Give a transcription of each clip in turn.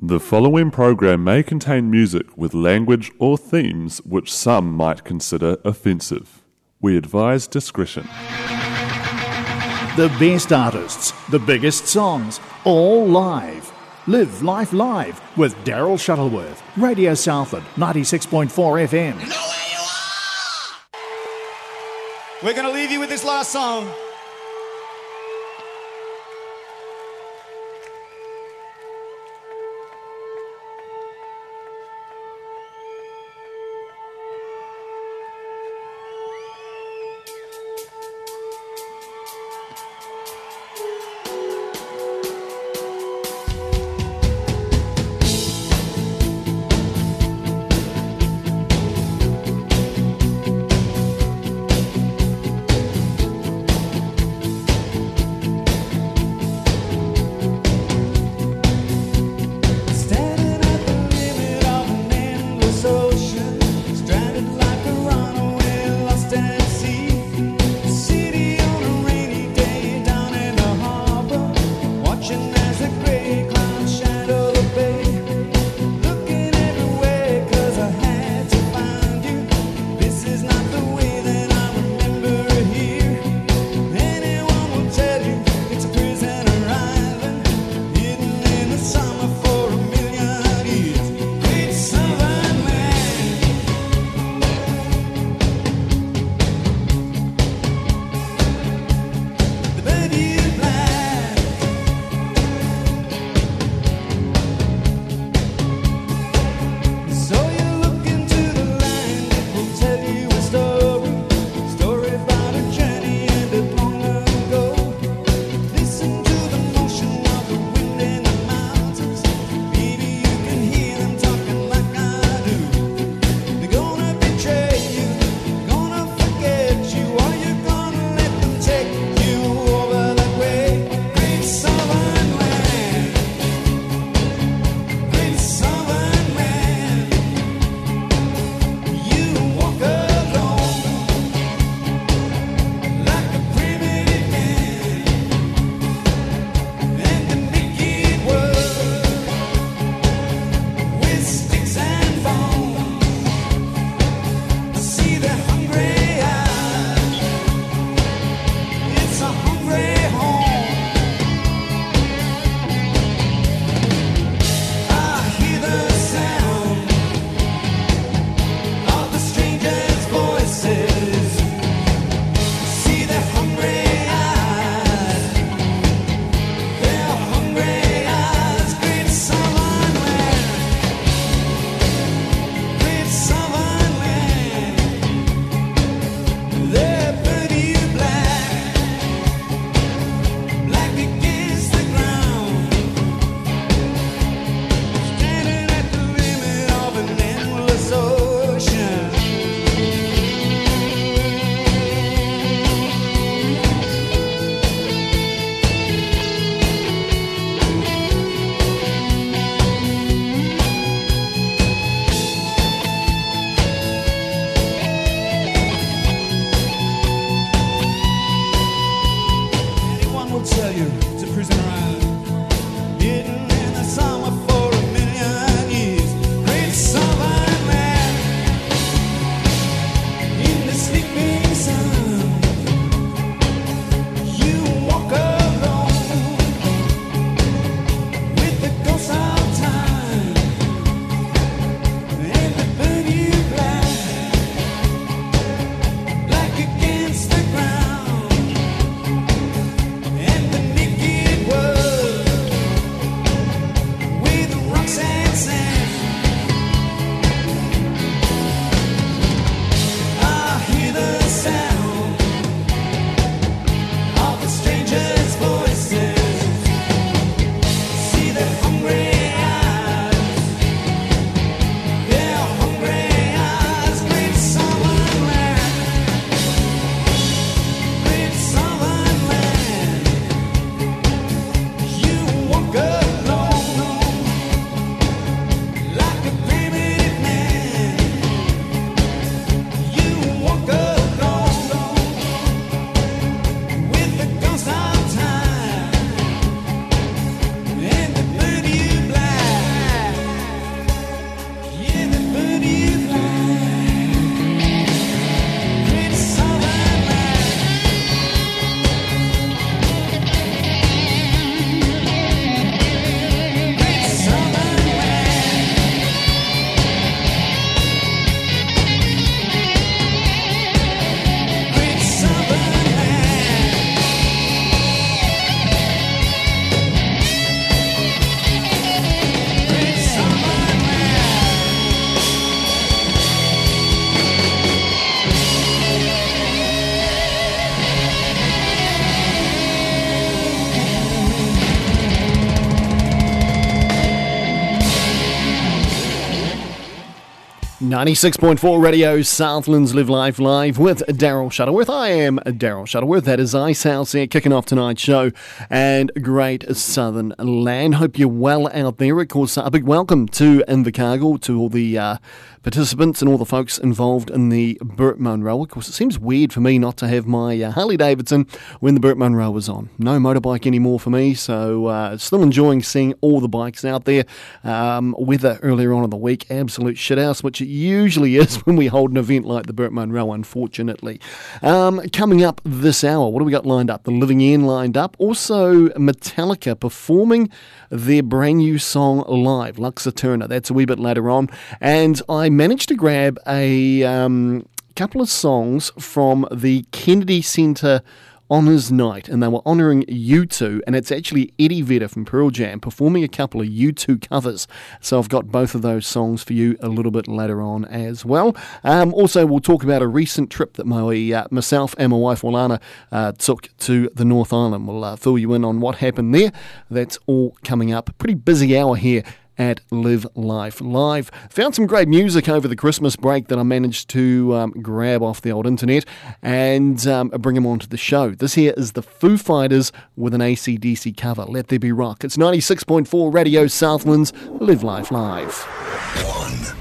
The following program may contain music with language or themes which some might consider offensive. We advise discretion. The best artists, the biggest songs, all live. Live Life Live with Daryl Shuttleworth, Radio Southland, 96.4 FM. We're going to leave you with this last song. 96.4 Radio Southlands Live Life Live with Daryl Shuttleworth. I am Daryl Shuttleworth. That is Icehouse here kicking off tonight's show and Great Southern Land. Hope you're well out there. Of course, a big welcome to Invercargill, to all the uh, participants and all the folks involved in the Burt Munro. Of course, it seems weird for me not to have my uh, Harley Davidson when the Burt Munro was on. No motorbike anymore for me, so uh, still enjoying seeing all the bikes out there. Um, weather earlier on in the week, absolute shithouse, which it usually is when we hold an event like the Burt Munro, unfortunately. Um, coming up this hour, what do we got lined up? The Living End lined up. Also, Metallica performing their brand new song live, Lux Eterna. That's a wee bit later on. And I managed to grab a um, couple of songs from the Kennedy Center Honours Night, and they were honouring U2, and it's actually Eddie Vedder from Pearl Jam performing a couple of U2 covers. So I've got both of those songs for you a little bit later on as well. Um, also, we'll talk about a recent trip that my, uh, myself and my wife Walana uh, took to the North Island. We'll uh, fill you in on what happened there. That's all coming up. Pretty busy hour here at Live Life Live. Found some great music over the Christmas break that I managed to um, grab off the old internet and um, bring them onto the show. This here is the Foo Fighters with an ACDC cover. Let There Be Rock. It's 96.4 Radio Southlands Live Life Live. One.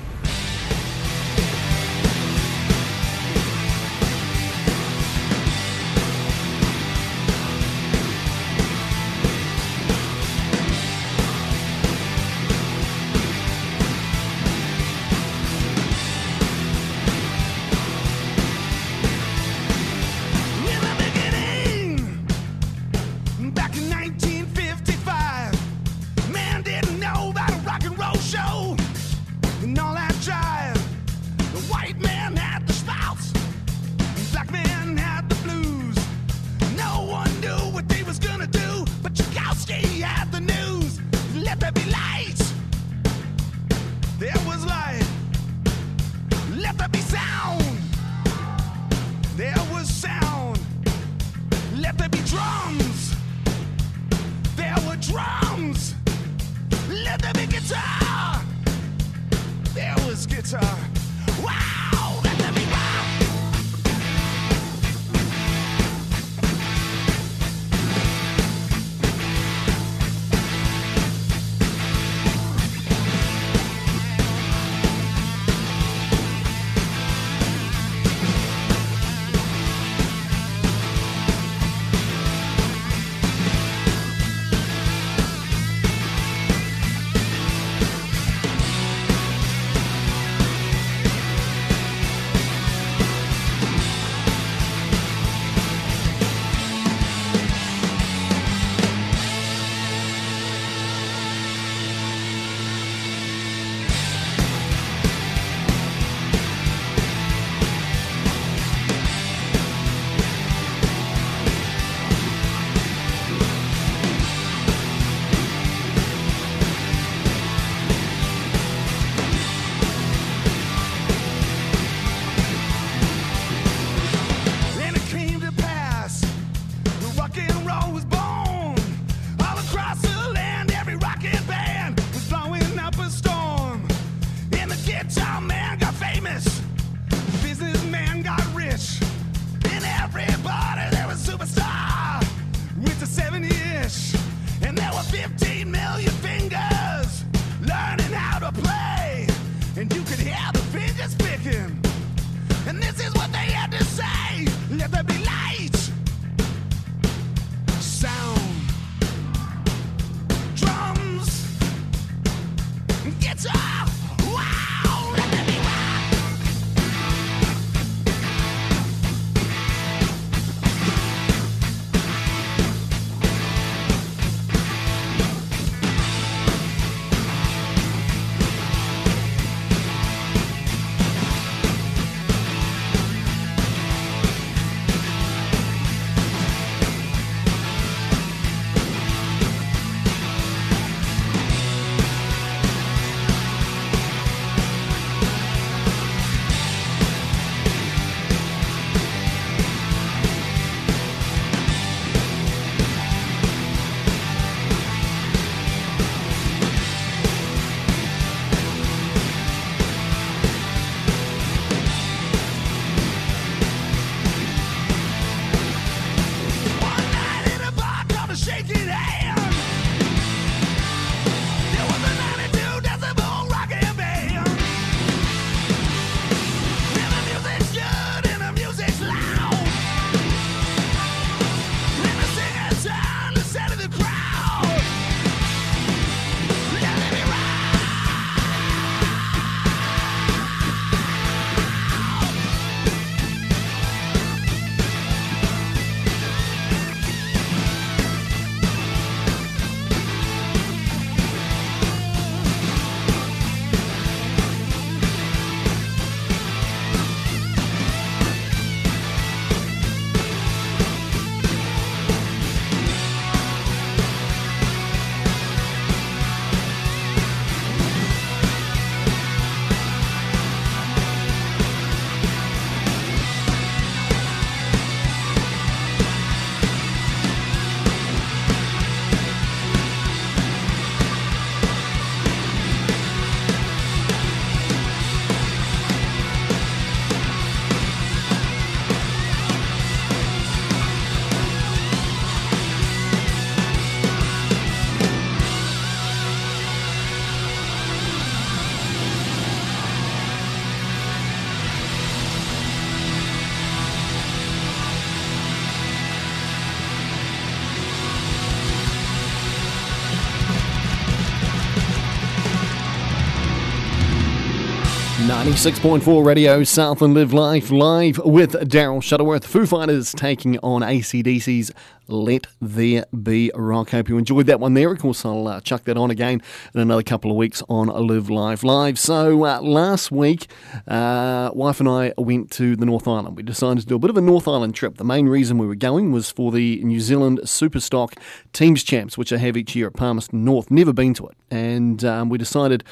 96.4 Radio Southland Live Life live with Daryl Shuttleworth. Foo Fighters taking on ACDC's Let There Be Rock. Hope you enjoyed that one there. Of course, I'll uh, chuck that on again in another couple of weeks on Live Live Live. So uh, last week, uh, wife and I went to the North Island. We decided to do a bit of a North Island trip. The main reason we were going was for the New Zealand Superstock Teams Champs, which I have each year at Palmerston North. Never been to it. And um, we decided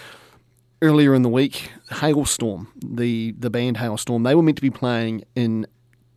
earlier in the week, Halestorm, the, the band Halestorm, they were meant to be playing in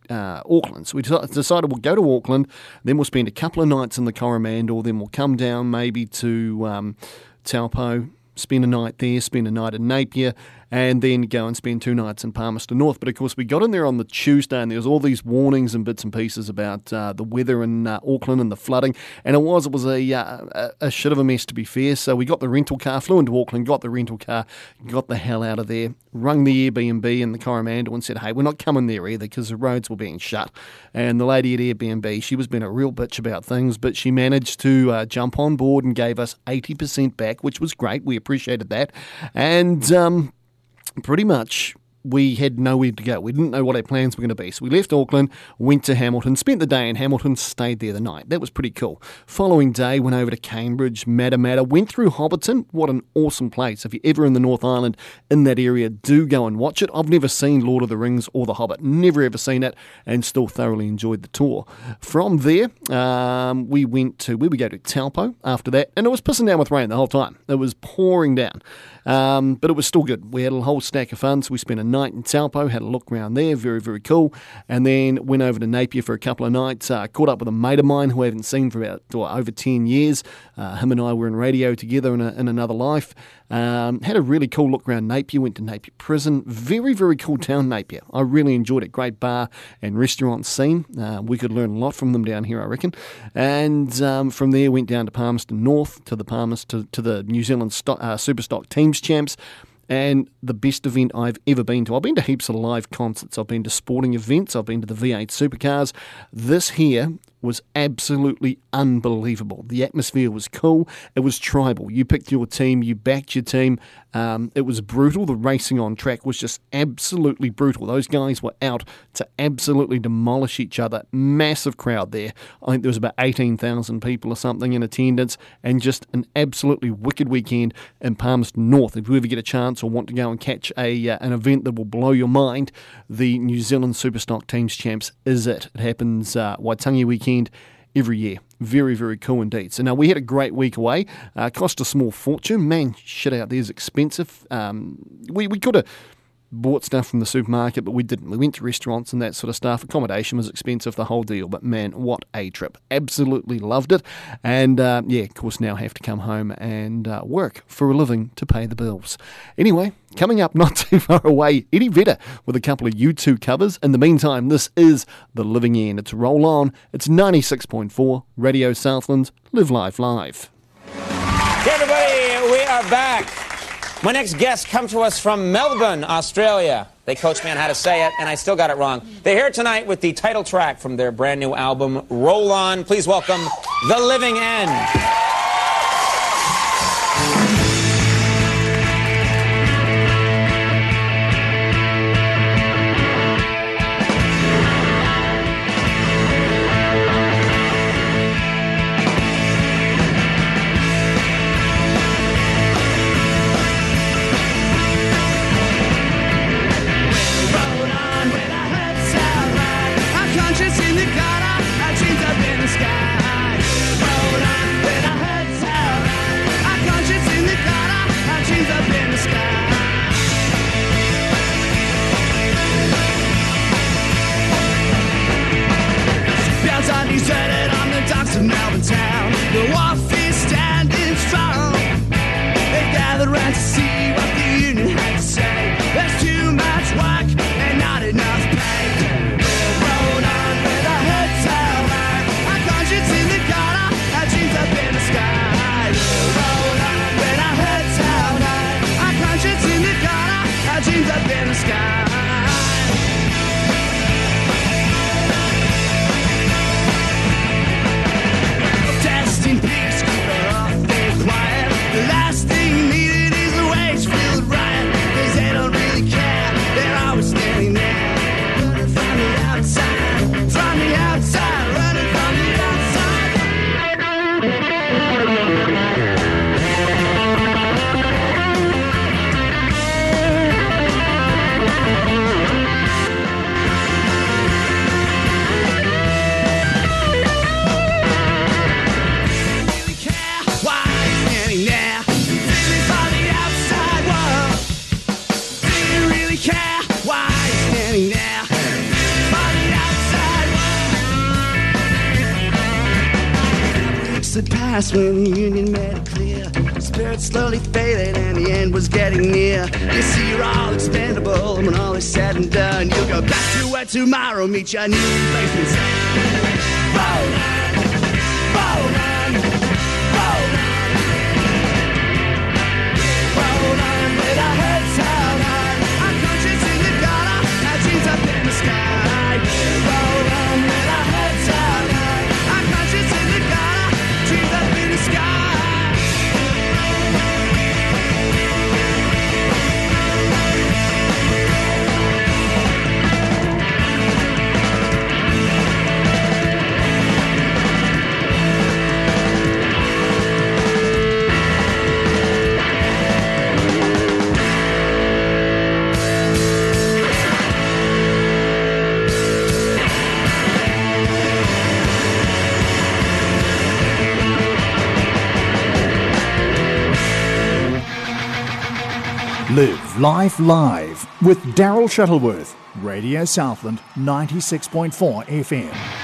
uh, Auckland. So we decided we'll go to Auckland, then we'll spend a couple of nights in the Coromandel, then we'll come down maybe to um, Taupo, spend a night there, spend a night in Napier, and then go and spend two nights in Palmerston North. But of course, we got in there on the Tuesday, and there was all these warnings and bits and pieces about uh, the weather in uh, Auckland and the flooding, and it was it was a, uh, a, shit of a mess to be fair. So we got the rental car, flew into Auckland, got the rental car, got the hell out of there, rung the Airbnb in the Coromandel and said, "Hey, we're not coming there either because the roads were being shut." And the lady at Airbnb, she was being a real bitch about things, but she managed to uh, jump on board and gave us eighty percent back, which was great. We appreciated that, and. Um, pretty much we had nowhere to go. We didn't know what our plans were going to be. So we left Auckland, went to Hamilton, spent the day in Hamilton, stayed there the night. That was pretty cool. Following day, went over to Cambridge, Matamata, went through Hobbiton. What an awesome place. If you're ever in the North Island, in that area, do go and watch it. I've never seen Lord of the Rings or The Hobbit. Never ever seen it and still thoroughly enjoyed the tour. From there, um, we went to, where we go to Taupo after that, and it was pissing down with rain the whole time. It was pouring down. Um, but it was still good. We had a whole stack of fun, so we spent a night in Taupo, had a look around there, very, very cool. And then went over to Napier for a couple of nights, uh, caught up with a mate of mine who I haven't seen for about over 10 years. Uh, him and I were in radio together in, a, in another life. Um, had a really cool look around Napier, went to Napier Prison. Very, very cool town, Napier. I really enjoyed it. Great bar and restaurant scene. Uh, we could learn a lot from them down here, I reckon. And um, from there, went down to Palmerston North to the Palmerston to, to the New Zealand stock, uh, Superstock Teams Champs and the best event I've ever been to. I've been to heaps of live concerts, I've been to sporting events, I've been to the V8 supercars. This here was absolutely unbelievable. The atmosphere was cool. It was tribal. You picked your team, you backed your team. Um, it was brutal. The racing on track was just absolutely brutal. Those guys were out to absolutely demolish each other. Massive crowd there. I think there was about 18,000 people or something in attendance, and just an absolutely wicked weekend in Palmerston North. If you ever get a chance or want to go and catch a uh, an event that will blow your mind, the New Zealand Superstock Teams Champs is it. It happens uh, Waitangi weekend every year. Very, very cool indeed. So now we had a great week away. Uh, cost a small fortune. Man, shit out there is expensive. Um, we, we could have bought stuff from the supermarket, but we didn't. We went to restaurants and that sort of stuff. Accommodation was expensive, the whole deal. But man, what a trip! Absolutely loved it. And uh, yeah, of course, now have to come home and uh, work for a living to pay the bills. Anyway, coming up not too far away, Eddie Vedder with a couple of U2 covers. In the meantime, this is The Living End. It's Roll On. It's 96.4 Radio Southland. Live Life Live. Everybody, we are back. My next guests come to us from Melbourne, Australia. They coached me on how to say it, and I still got it wrong. They're here tonight with the title track from their brand new album, Roll On. Please welcome The Living End. Passed when the union made it clear. Spirit slowly faded and the end was getting near. You see, you're all expendable, and when all is said and done, you'll go back to where tomorrow meets your new replacement. Life Live with Daryl Shuttleworth, Radio Southland 96.4 FM.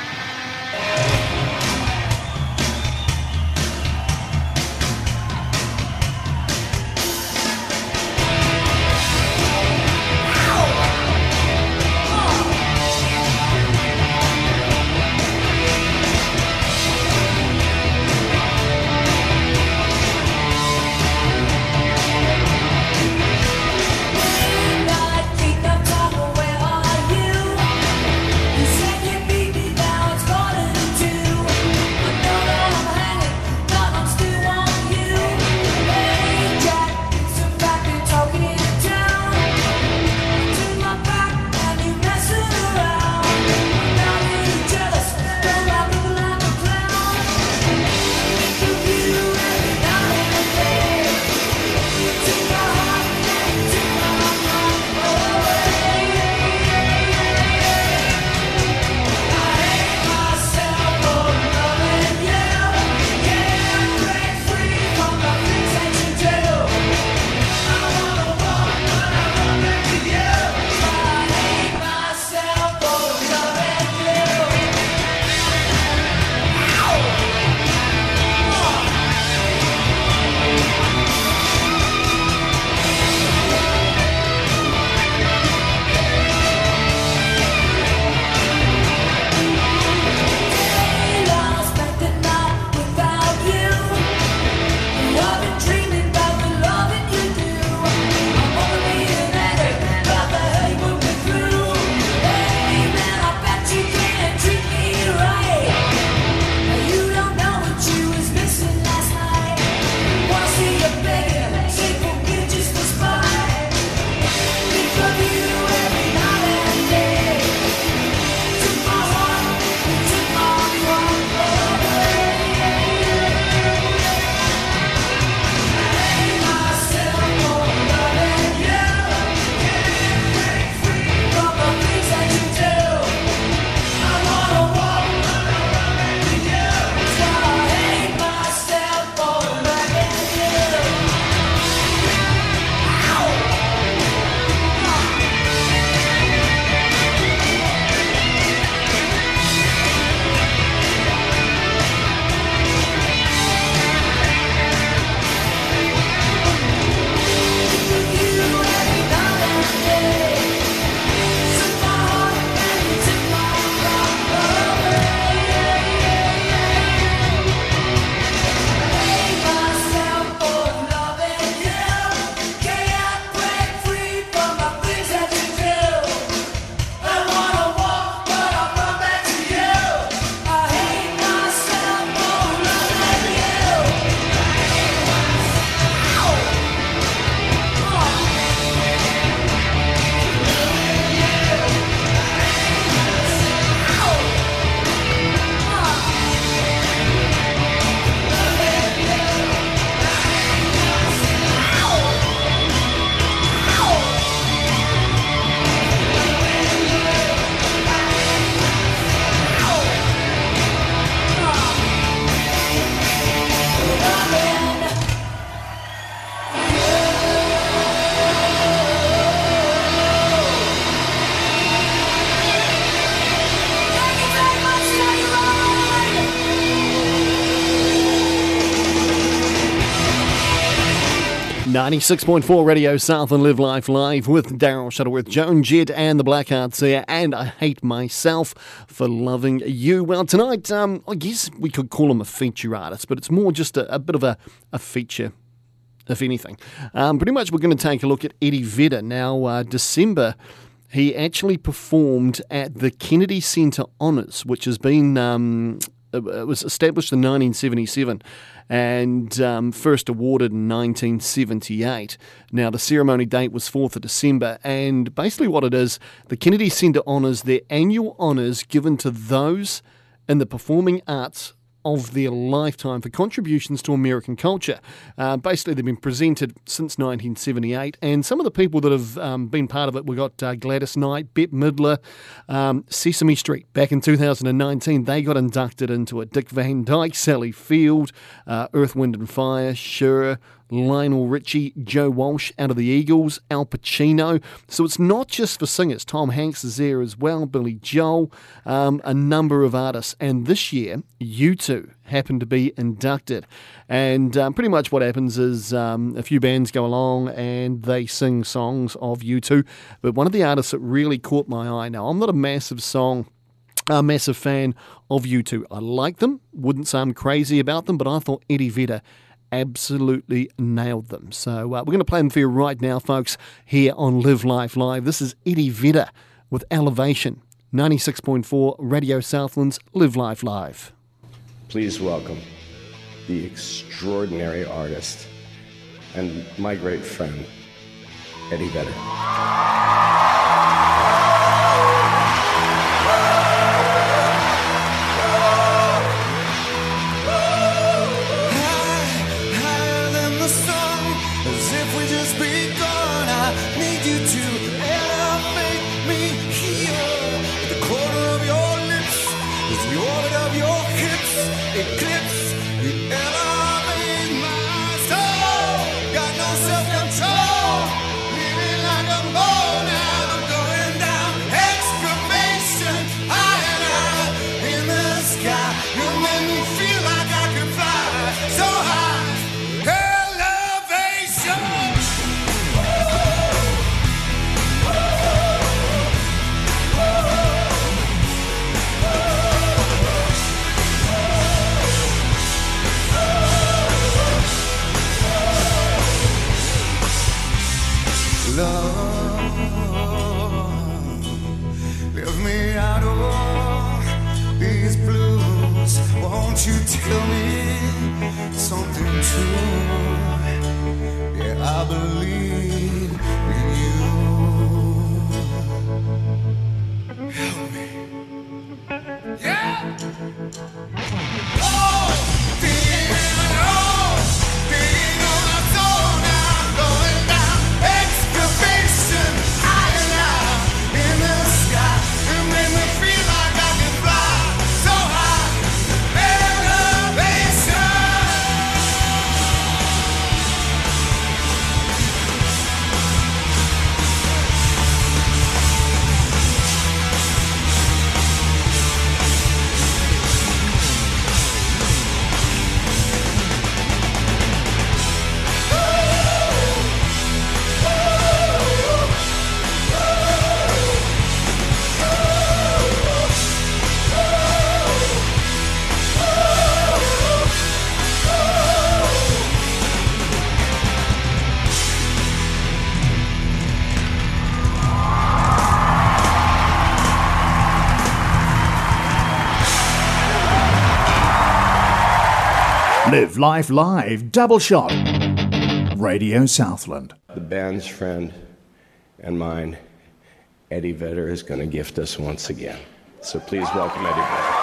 96.4 Radio Southland Live Life Live with Daryl Shuttleworth, Joan Jett, and the Blackhearts here. And I hate myself for loving you. Well, tonight, um, I guess we could call him a feature artist, but it's more just a, a bit of a, a feature if anything. Um, pretty much, we're going to take a look at Eddie Vedder. Now, uh, December, he actually performed at the Kennedy Center Honors, which has been um, it was established in 1977 and um, first awarded in 1978. Now, the ceremony date was 4th of December, and basically what it is, the Kennedy Center honours their annual honours given to those in the performing arts of their lifetime for contributions to American culture. Uh, basically, they've been presented since 1978, and some of the people that have um, been part of it, we've got uh, Gladys Knight, Bette Midler, um, Sesame Street. Back in 2019, they got inducted into it. Dick Van Dyke, Sally Field, uh, Earth, Wind and Fire, Cher, Lionel Richie, Joe Walsh out of the Eagles, Al Pacino. So it's not just for singers. Tom Hanks is there as well, Billy Joel, um, a number of artists. And this year, U2 happened to be inducted. And um, pretty much what happens is um, a few bands go along and they sing songs of U2. But one of the artists that really caught my eye now, I'm not a massive song a massive fan of U2. I like them, wouldn't say I'm crazy about them, but I thought Eddie Vedder absolutely nailed them. So uh, we're going to play them for you right now, folks, here on Live Life Live. This is Eddie Vedder with Elevation, 96.4 Radio Southlands Live Life Live. Please welcome the extraordinary artist and my great friend, Eddie Vedder. Live Life Live, double shot. Radio Southland. The band's friend and mine, Eddie Vedder, is going to gift us once again. So please welcome Eddie Vedder.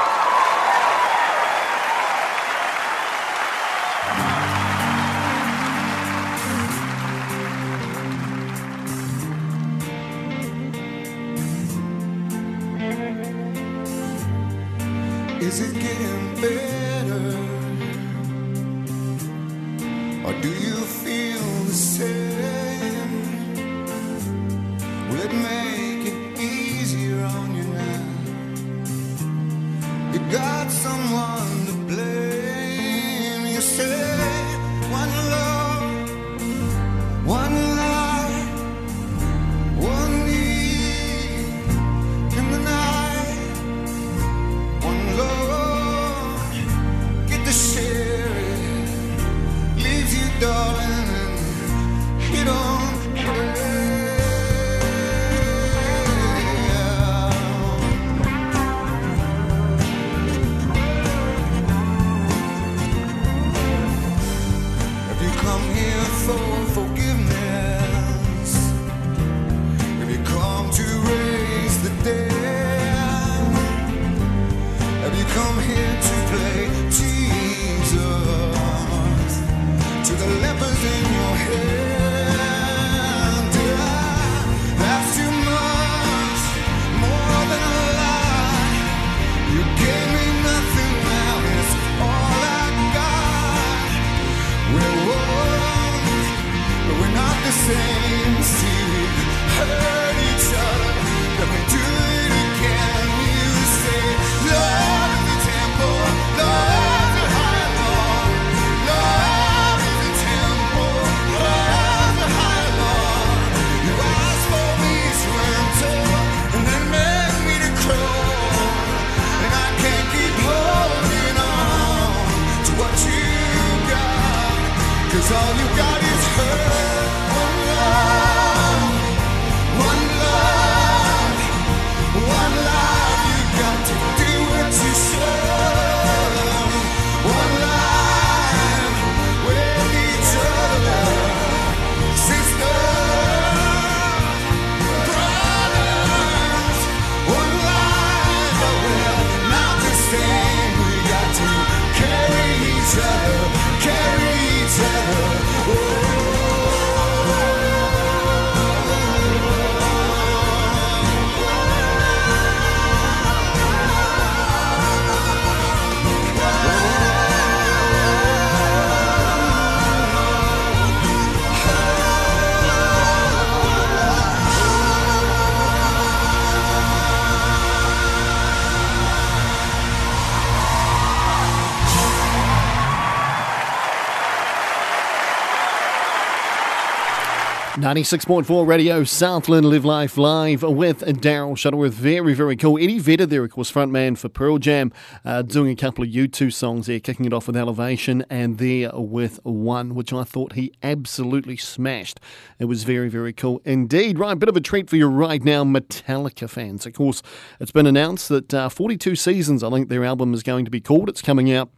96.4 Radio Southland Live Life Live with Daryl Shuttleworth. Very, very cool. Eddie Vedder there, of course, frontman for Pearl Jam, uh, doing a couple of U2 songs there, kicking it off with Elevation and there with One, which I thought he absolutely smashed. It was very, very cool indeed. Right, bit of a treat for you right now, Metallica fans. Of course, it's been announced that uh, 42 seasons, I think their album is going to be called. It's coming out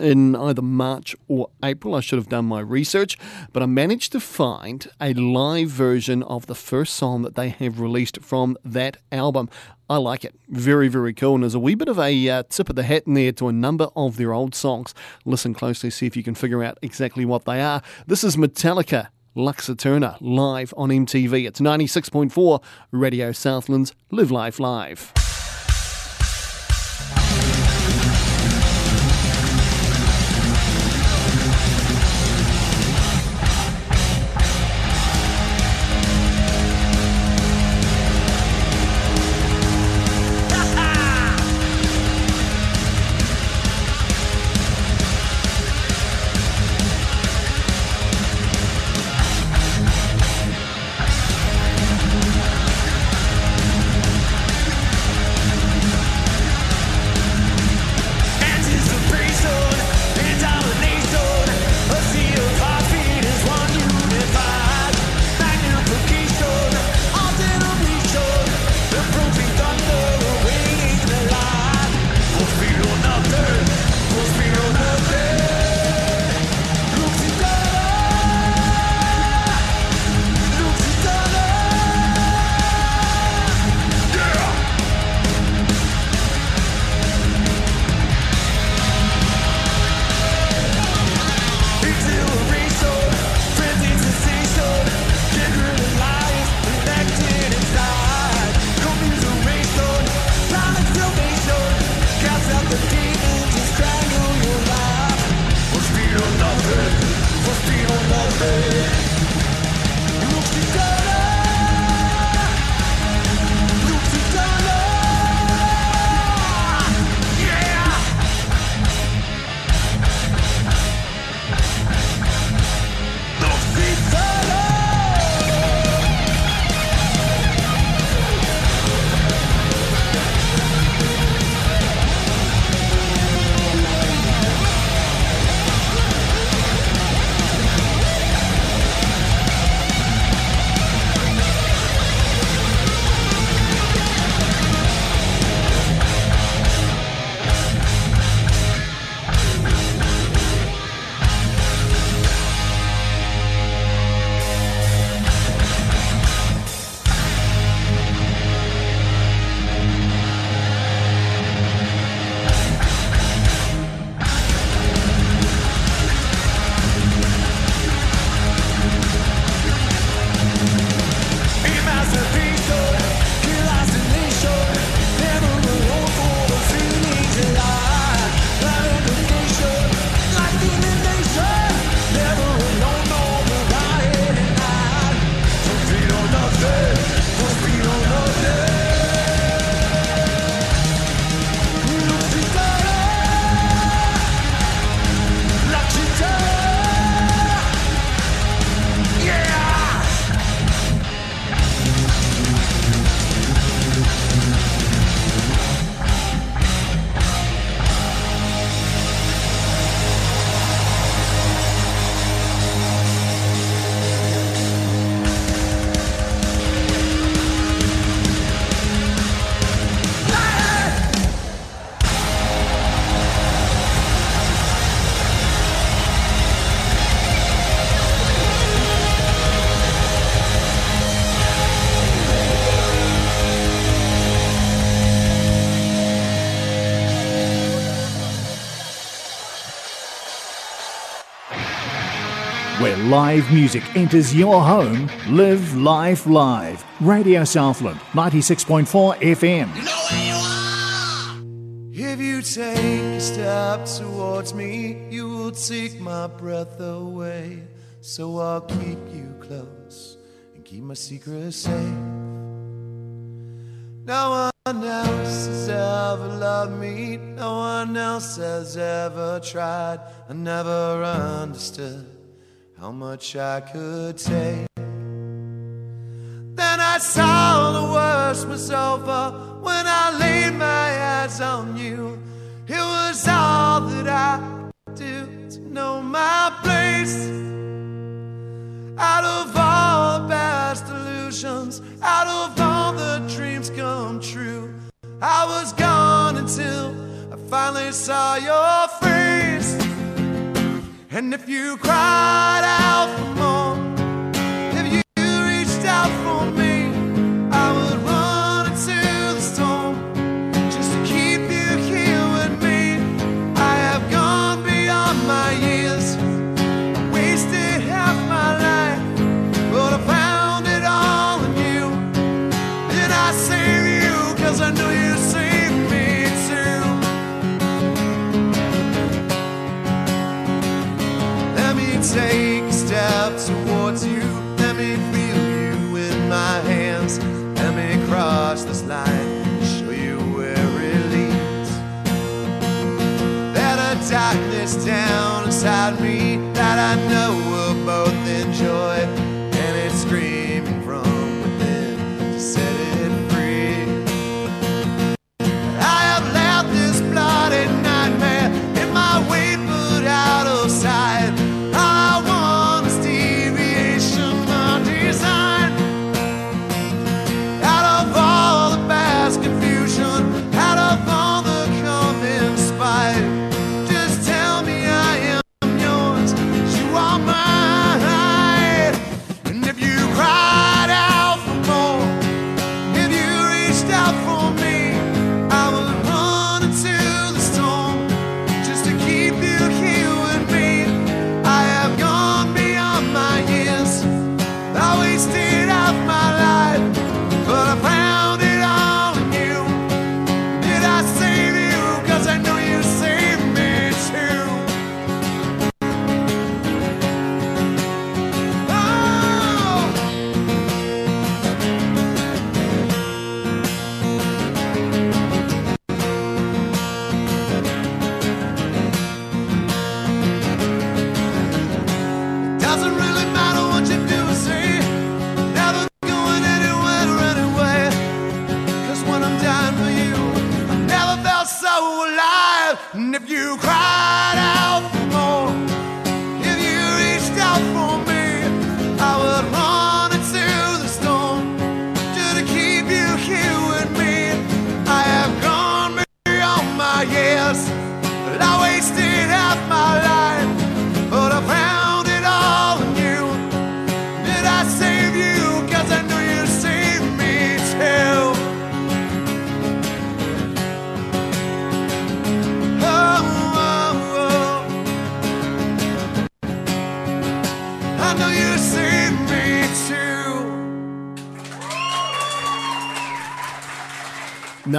in either March or April. I should have done my research, but I managed to find a live version of the first song that they have released from that album. I like it. Very, very cool. And there's a wee bit of a uh, tip of the hat in there to a number of their old songs. Listen closely, see if you can figure out exactly what they are. This is Metallica. Lux Æterna live on MTV. It's 96.4 Radio Southlands Live Life Live. Live music enters your home, live life live. Radio Southland, 96.4 FM. If you take a step towards me, you will take my breath away. So I'll keep you close and keep my secrets safe. No one else has ever loved me, no one else has ever tried. I never understood how much I could take. all the worst was over when I laid my eyes on you. It was all that I do to know my place. Out of all the past illusions, out of all the dreams come true, I was gone until I finally saw your face. And if you cried out for more, if you reached out for me,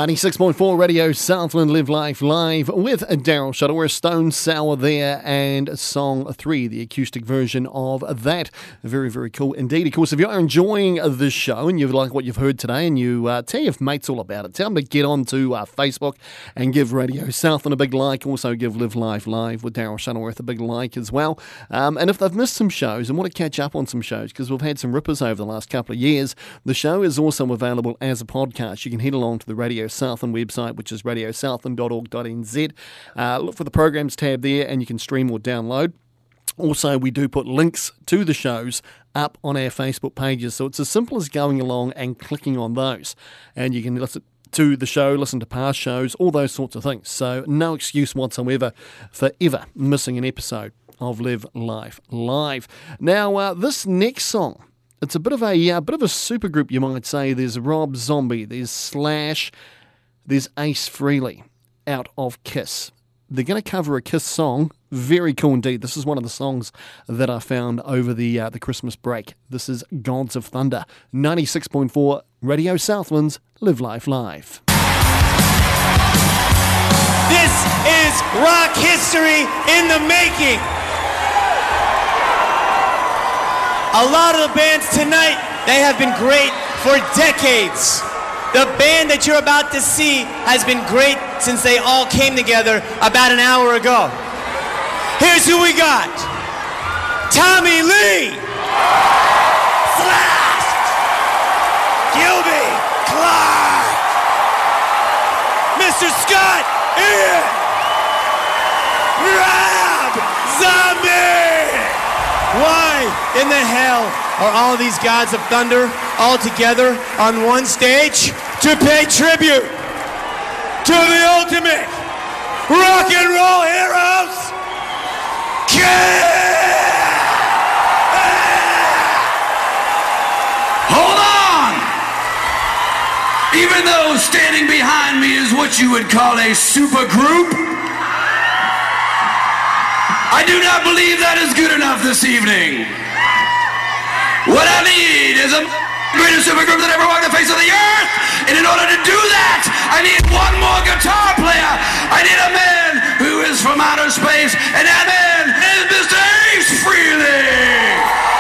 96.4 Radio Southland Live Life Live with Daryl Shuttleworth, Stone Sour there, and Song 3, the acoustic version of that. Very, very cool indeed. Of course, if you're enjoying the show and you like what you've heard today and you uh, tell your mates all about it, tell them to get on to uh, Facebook and give Radio Southland a big like. Also, give Live Life Live with Daryl Shuttleworth a big like as well. Um, and if they've missed some shows and want to catch up on some shows, because we've had some rippers over the last couple of years, the show is also available as a podcast. You can head along to the Radio Southland website, which is radiosouthland.org.nz. Uh, look for the programs tab there, and you can stream or download. Also, we do put links to the shows up on our Facebook pages, so it's as simple as going along and clicking on those, and you can listen to the show, listen to past shows, all those sorts of things. So, no excuse whatsoever for ever missing an episode of Live Life Live. Now, uh, this next song. It's a bit of a uh, bit of a supergroup, you might say. There's Rob Zombie, there's Slash, there's Ace Frehley out of Kiss. They're going to cover a Kiss song. Very cool indeed. This is one of the songs that I found over the uh, the Christmas break. This is Gods of Thunder, 96.4 Radio Southlands, Live Life Live. This is rock history in the making. A lot of the bands tonight, they have been great for decades. The band that you're about to see has been great since they all came together about an hour ago. Here's who we got Tommy Lee, Slash, Gilby Clarke, Mr. Scott Ian, Rob Zombie. Why in the hell are all these gods of thunder all together on one stage? To pay tribute to the ultimate rock and roll heroes? Hold on! Even though standing behind me is what you would call a super group, I do not believe that is good enough this evening. What I need is a greatest super group that ever walked the face of the earth. And in order to do that, I need one more guitar player. I need a man who is from outer space, and that man is Mr. Ace Frehley.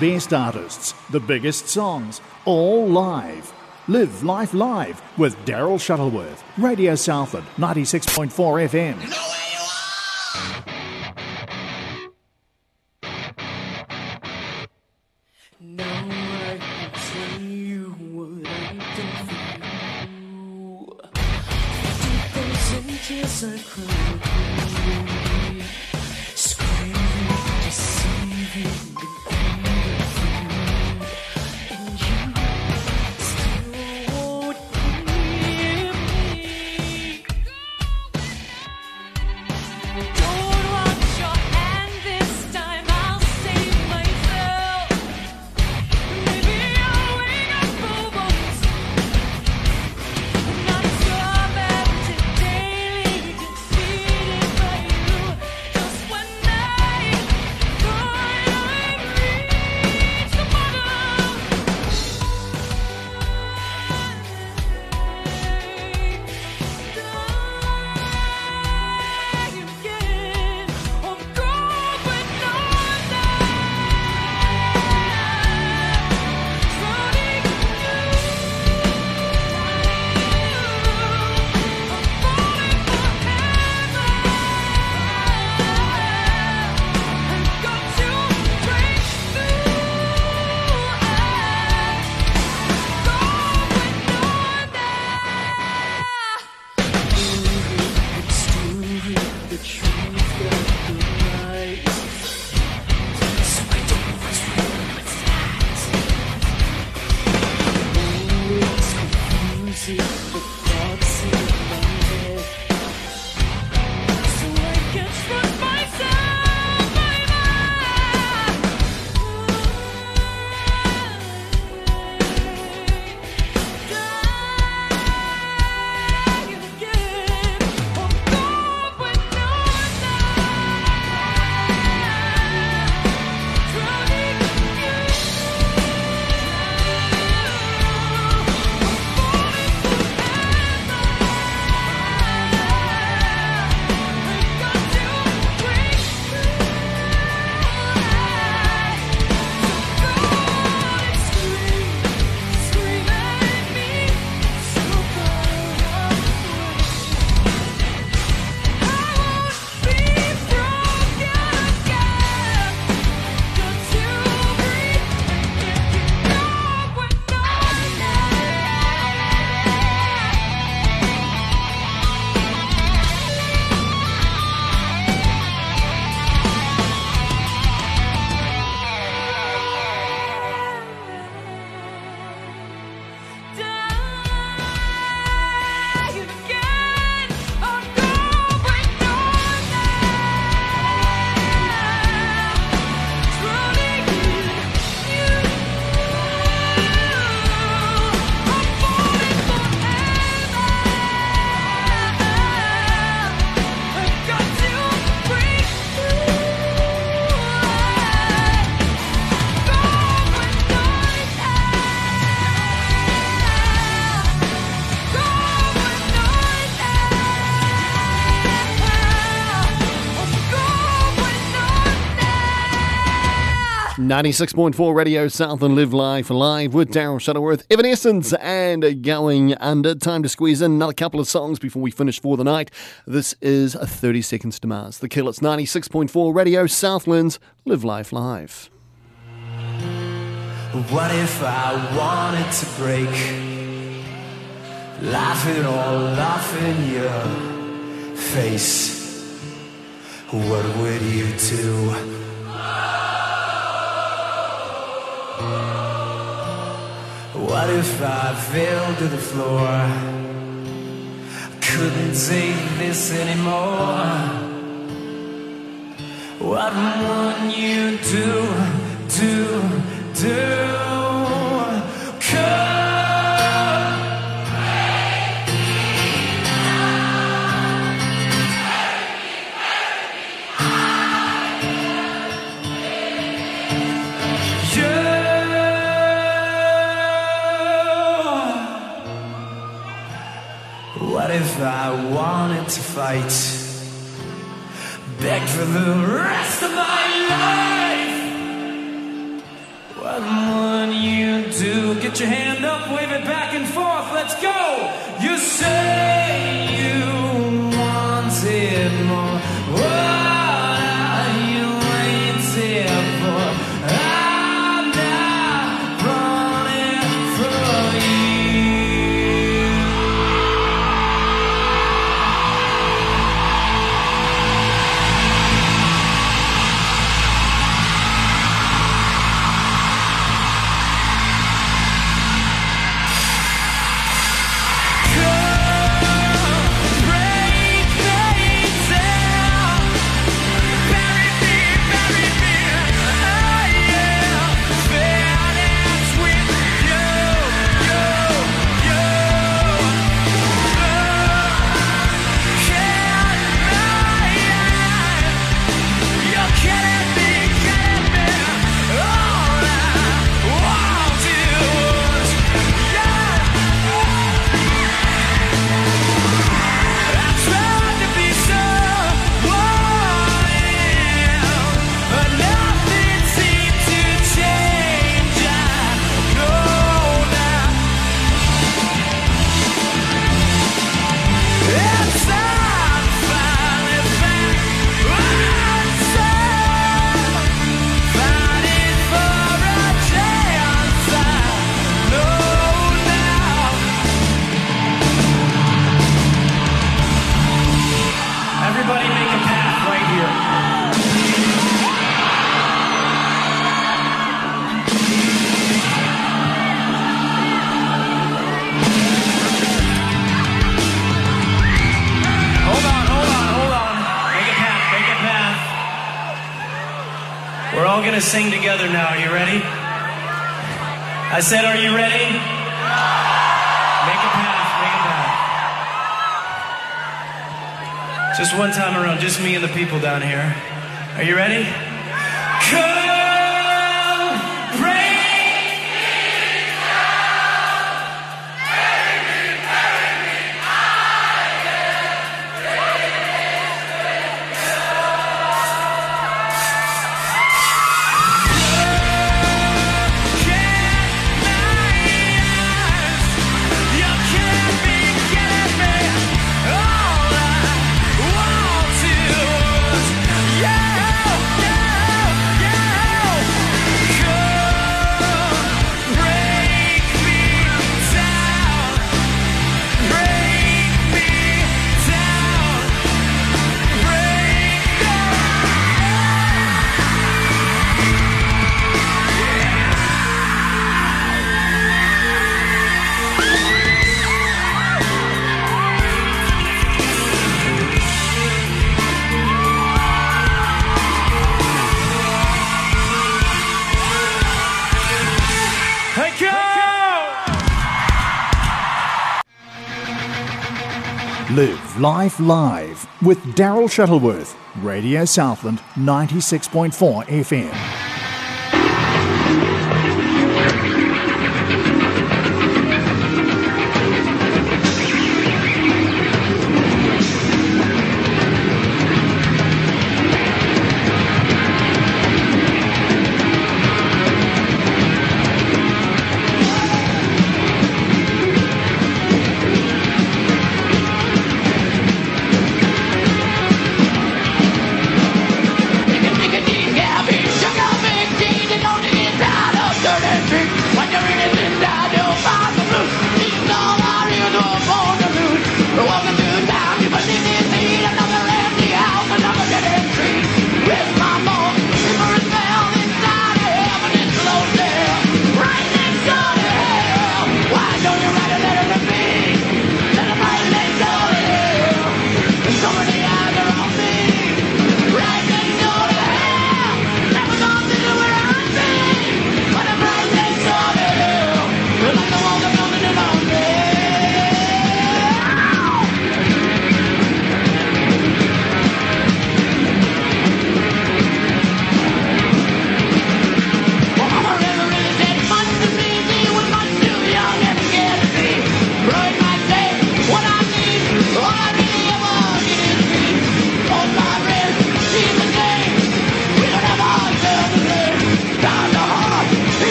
Best artists, the biggest songs, all live. Live Life Live with Daryl Shuttleworth. Radio Southland, 96.4 FM. 96.4 Radio Southland Live Life Live with Daryl Shuttleworth, Evanescence, and Going Under. Time to squeeze in another couple of songs before we finish for the night. This is 30 Seconds to Mars. The Kill, it's 96.4 Radio Southlands, Live Life Live. What if I wanted to break? Laughing all laughing your face. What would you do? What if I fell to the floor? Couldn't take this anymore. What would you do, do, do? To fight? Beg for the rest sing together now. Are you ready? I said, are you ready? Make a path, make a path. Just one time around, just me and the people down here. Are you ready? Come, Live Life Live with Daryl Shuttleworth, Radio Southland 96.4 FM.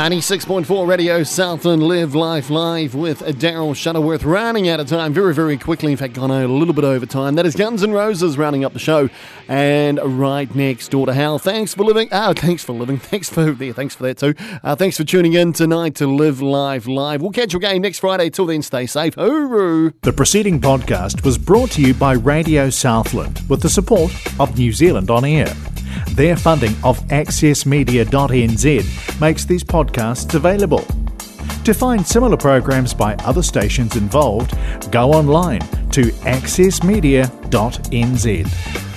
96.4 Radio Southland Live Life Live with Daryl Shuttleworth running out of time very, very quickly. In fact, gone a little bit over time. That is Guns N' Roses rounding up the show. And right next door to Hal, thanks for living. Oh, thanks for living. Thanks for there. Thanks for that too. Uh, thanks for tuning in tonight to Live Live Live. We'll catch you again next Friday. Till then, stay safe. Hooroo. The preceding podcast was brought to you by Radio Southland with the support of New Zealand On Air. Their funding of accessmedia.nz makes these podcasts available. To find similar programs by other stations involved, go online to accessmedia.nz.